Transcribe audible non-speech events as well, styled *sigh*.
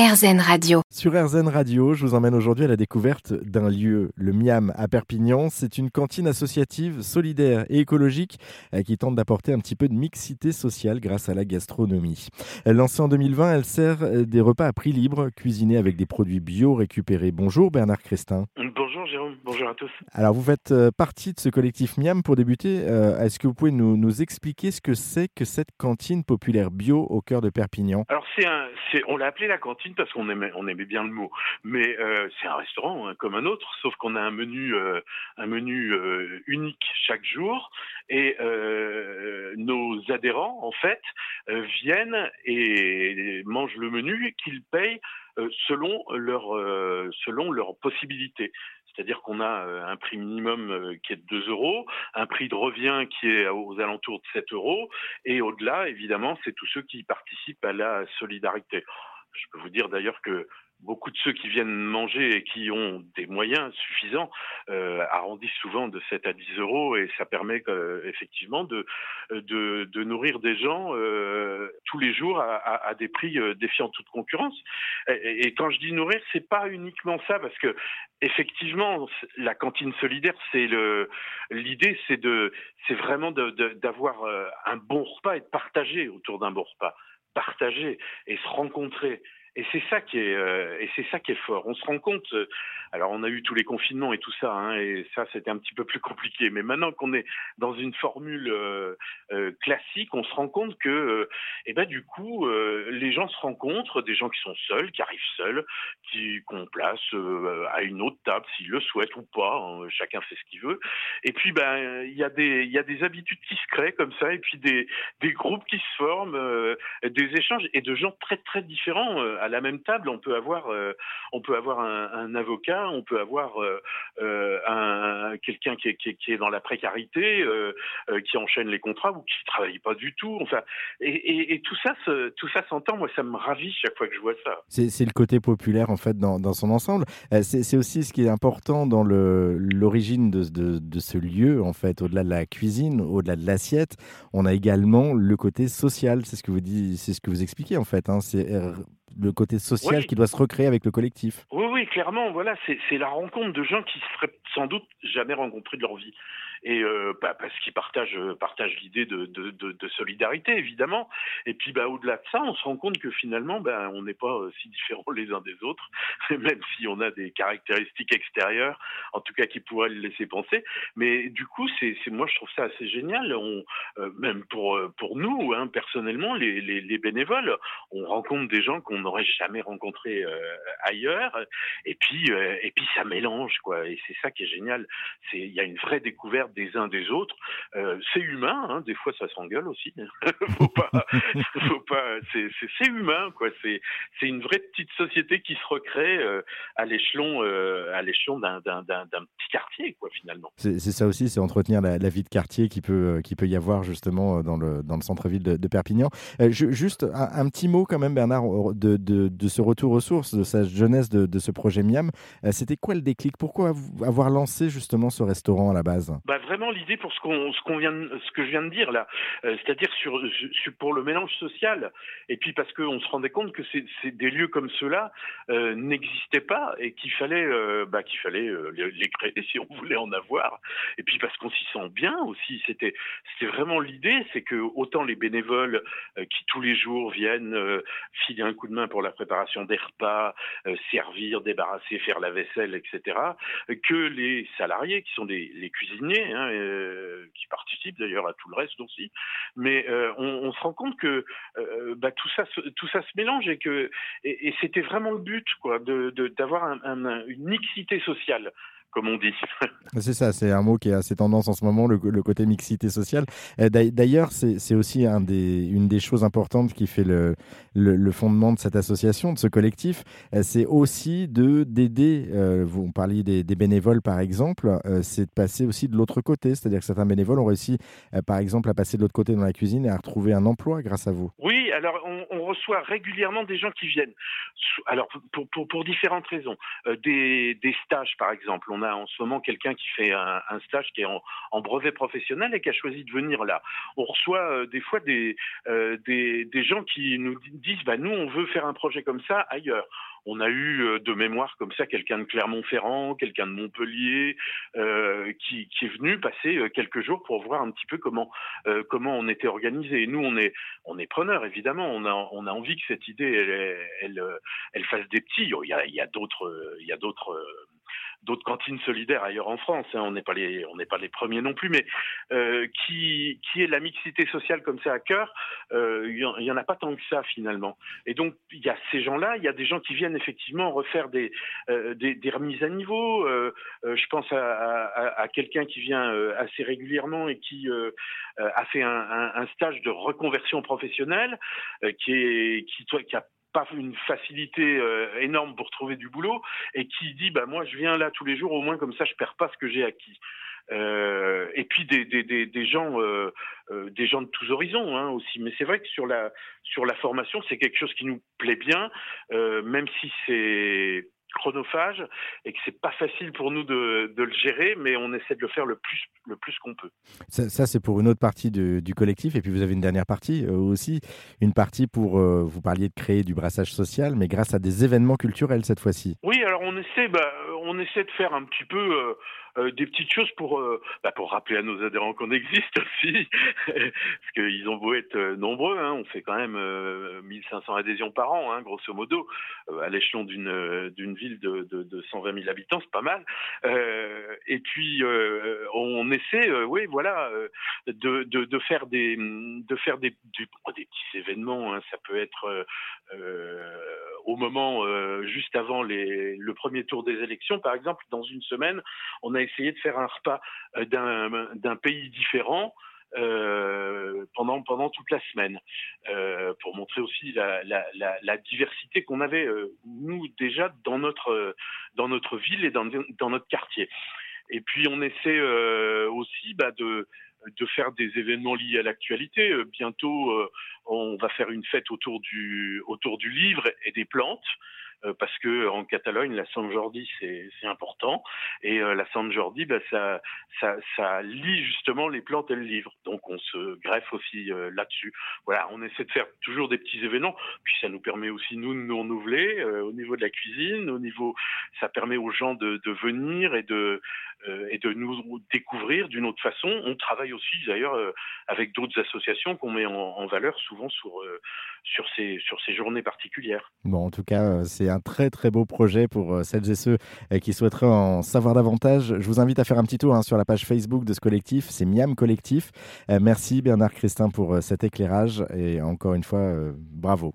RZN Radio. Sur RZN Radio, je vous emmène aujourd'hui à la découverte d'un lieu, le Miam à Perpignan. C'est une cantine associative, solidaire et écologique euh, qui tente d'apporter un petit peu de mixité sociale grâce à la gastronomie. Lancée en 2020, elle sert euh, des repas à prix libre, cuisinés avec des produits bio récupérés. Bonjour Bernard Crestin. Bonjour Jérôme, bonjour à tous. Alors vous faites euh, partie de ce collectif Miam pour débuter. Est-ce que vous pouvez nous, nous expliquer ce que c'est que cette cantine populaire bio au cœur de Perpignan? Alors c'est on l'a appelé la cantine parce qu'on aimait, on aimait bien le mot. Mais euh, c'est un restaurant hein, comme un autre, sauf qu'on a un menu, euh, un menu euh, unique chaque jour. Et nos adhérents, en fait, viennent et mangent le menu qu'ils payent selon leur selon leurs possibilités. C'est-à-dire qu'on a un prix minimum qui est de 2 euros, un prix de revient qui est aux alentours de 7 euros, et au-delà, évidemment, c'est tous ceux qui participent à la solidarité. Je peux vous dire d'ailleurs que beaucoup de ceux qui viennent manger et qui ont des moyens suffisants euh, arrondissent souvent de 7 à 10 euros et ça permet euh, effectivement de, de, de, nourrir des gens euh, tous les jours à, à, à, des prix euh, défiant toute concurrence. Et, et quand je dis nourrir, c'est pas uniquement ça parce que effectivement la cantine solidaire, c'est le l'idée, c'est de c'est vraiment d'avoir euh, un bon repas et de partager autour d'un bon repas partager et se rencontrer. Et c'est ça qui est euh, et c'est ça qui est fort. On se rend compte. Euh, alors on a eu tous les confinements et tout ça, hein, et ça c'était un petit peu plus *laughs* compliqué. Mais maintenant qu'on est dans une formule euh, classique, on se rend compte que, eh ben du coup, les gens se rencontrent, des gens qui sont seuls, qui arrivent seuls, qui qu'on place à une autre table s'ils le souhaitent ou pas. Hein, chacun fait ce qu'il veut. Et puis ben il y a des il y a des habitudes qui se créent comme ça, et puis des des groupes qui se forment, des échanges et de gens très très différents à la même table, on peut avoir, euh, un, avocat, on peut avoir euh, euh, un, quelqu'un qui est, dans la précarité, qui enchaîne les contrats ou qui travaille pas du tout. Enfin, et, tout ça, tout ça s'entend. Moi, ça me ravit chaque fois que je vois ça. C'est le côté populaire en fait dans, son ensemble. C'est aussi ce qui est important dans l'origine de, ce lieu en fait. Au-delà de la cuisine, au-delà de l'assiette, on a également le côté social. C'est ce que vous dites, c'est ce que vous expliquez en fait. Hein. Le côté social qui doit se recréer avec le collectif. Oui, clairement, voilà, c'est la rencontre de gens qui se feraient sans doute jamais rencontrés de leur vie. Et euh, bah, parce qu'ils partagent euh, partagent l'idée de, solidarité évidemment. Et puis bah au-delà de ça on se rend compte que finalement bah, on n'est pas euh, si différents les uns des autres *laughs* même si on a des caractéristiques extérieures en tout cas qui pourraient le laisser penser. Mais du coup c'est moi je trouve ça assez génial. Même pour pour nous hein, personnellement les, bénévoles on rencontre des gens qu'on n'aurait jamais rencontrés ailleurs et puis et puis ça mélange quoi et c'est ça qui est génial c'est il y a une vraie découverte des uns des autres. Euh, c'est humain, hein, des fois ça s'engueule aussi. *laughs* faut pas, *laughs* faut pas, c'est humain quoi. C'est c'est une vraie petite société qui se recrée euh, à l'échelon euh, à l'échelon d'un petit quartier quoi finalement. C'est ça aussi, c'est entretenir la, vie de quartier qui peut qui peut y avoir justement dans le dans le centre-ville de, Perpignan. juste un, petit mot quand même Bernard de, de, de, ce retour aux sources, de sa jeunesse de, de ce projet Miam. C'était quoi le déclic? Pourquoi avoir lancé justement ce restaurant à la base? Bah, vraiment l'idée pour ce qu'on ce qu'on vient ce que je viens de dire là, euh, c'est-à-dire sur, pour le mélange social. Et puis parce qu'on se rendait compte que c'est des lieux comme ceux-là euh, n'existaient pas et qu'il fallait euh, bah, qu'il fallait euh, les, les, créer si on voulait en avoir. Et puis parce qu'on s'y sent bien aussi. C'était vraiment l'idée, c'est que autant les bénévoles qui tous les jours viennent filer un coup de main pour la préparation des repas, servir, faire la vaisselle, etc., que les salariés qui sont des les cuisiniers Hein, euh, qui participent d'ailleurs à tout le reste aussi. Mais euh, on, se rend compte que euh, bah, tout ça, tout ça se mélange et que et, c'était vraiment le but, quoi, de d'avoir une mixité sociale comme on dit. *laughs* C'est ça, c'est un mot qui a assez tendance en ce moment, le, côté mixité sociale. D'ailleurs, c'est aussi un des, une des choses importantes qui fait le, le, fondement de cette association, de ce collectif. C'est aussi de d'aider, euh, vous parliez des, des, bénévoles par exemple, euh, c'est de passer aussi de l'autre côté. C'est-à-dire que certains bénévoles ont réussi, euh, par exemple, à passer de l'autre côté dans la cuisine et à retrouver un emploi grâce à vous. Oui, alors on, on reçoit régulièrement des gens qui viennent. Alors pour, pour, pour différentes raisons. des, des stages par exemple. On a en ce moment quelqu'un qui fait un, stage qui est en, brevet professionnel et qui a choisi de venir là. On reçoit des fois des, des, des gens qui nous disent bah nous on veut faire un projet comme ça ailleurs. On a eu euh, de mémoire comme ça quelqu'un de Clermont-Ferrand, quelqu'un de Montpellier, euh, qui, qui, est venu passer euh, quelques jours pour voir un petit peu comment euh, comment on était organisé. Et nous, on est on est preneurs évidemment. On a on a envie que cette idée elle elle, elle fasse des petits. Il y a d'autres il y a d'autres d'autres cantines solidaires ailleurs en France. Hein, on n'est pas les on n'est pas les premiers non plus, mais euh, qui qui est la mixité sociale comme ça à cœur, euh, il y, en a pas tant que ça finalement. Et donc il y a ces gens-là, il y a des gens qui viennent effectivement refaire des euh, des, remises à niveau. je pense à, quelqu'un qui vient assez régulièrement et qui a fait un, stage de reconversion professionnelle, qui est qui, qui a pas une facilité euh, énorme pour trouver du boulot et qui dit bah moi je viens là tous les jours au moins comme ça je perds pas ce que j'ai acquis. Euh, et puis des, des, des, gens euh, euh, des gens de tous horizons hein, aussi. Mais c'est vrai que sur la sur la formation c'est quelque chose qui nous plaît bien, euh, même si c'est chronophage et que c'est pas facile pour nous de, de, le gérer, mais on essaie de le faire le plus, le plus qu'on peut. Ça, ça c'est pour une autre partie de, du collectif, et puis vous avez une dernière partie euh, aussi, une partie pour, euh, vous parliez de créer du brassage social, mais grâce à des événements culturels cette fois-ci. Oui, alors on essaie, bah, on essaie de faire un petit peu euh, euh, des petites choses pour euh, bah, pour rappeler à nos adhérents qu'on existe aussi, *laughs* parce qu'ils ont beau être euh, nombreux, hein, on fait quand même 1500 adhésions par an, hein, grosso modo, à l'échelon d'une d'une ville de, de, de, 120 000 habitants, c'est pas mal. et puis on essaie, oui, voilà, de, de, faire des de faire des, des petits événements. Hein, ça peut être au moment juste avant le premier tour des élections, par exemple, dans une semaine, on a essayer de faire un repas euh, d'un pays différent. Euh, pendant toute la semaine euh, pour montrer aussi la, diversité qu'on avait euh, nous déjà dans notre ville et dans, notre quartier et puis on essaie euh, aussi bah, de de faire des événements liés à l'actualité. bientôt, on va faire une fête autour du autour du livre et des plantes. Euh, parce que en Catalogne, la Sant Jordi, c'est important. Et euh, la Sant Jordi, bah, ça, ça, ça justement les plantes et le livre. Donc on se greffe aussi euh, là-dessus. Voilà, on essaie de faire toujours des petits événements. Puis ça nous permet aussi, nous, de nous renouveler au niveau de la cuisine, au niveau, ça permet aux gens de, de venir et de, et de nous découvrir d'une autre façon. On travaille aussi d'ailleurs avec d'autres associations qu'on met en, en, valeur souvent sur, sur, ces, sur ces journées particulières. Bon, en tout cas, c'est un très très beau projet pour euh, celles et ceux euh, qui souhaiteraient en savoir davantage. Je vous invite à faire un petit tour hein, sur la page Facebook de ce collectif, c'est Miam Collectif. Euh, merci Bernard Christin pour cet éclairage et encore une fois, bravo.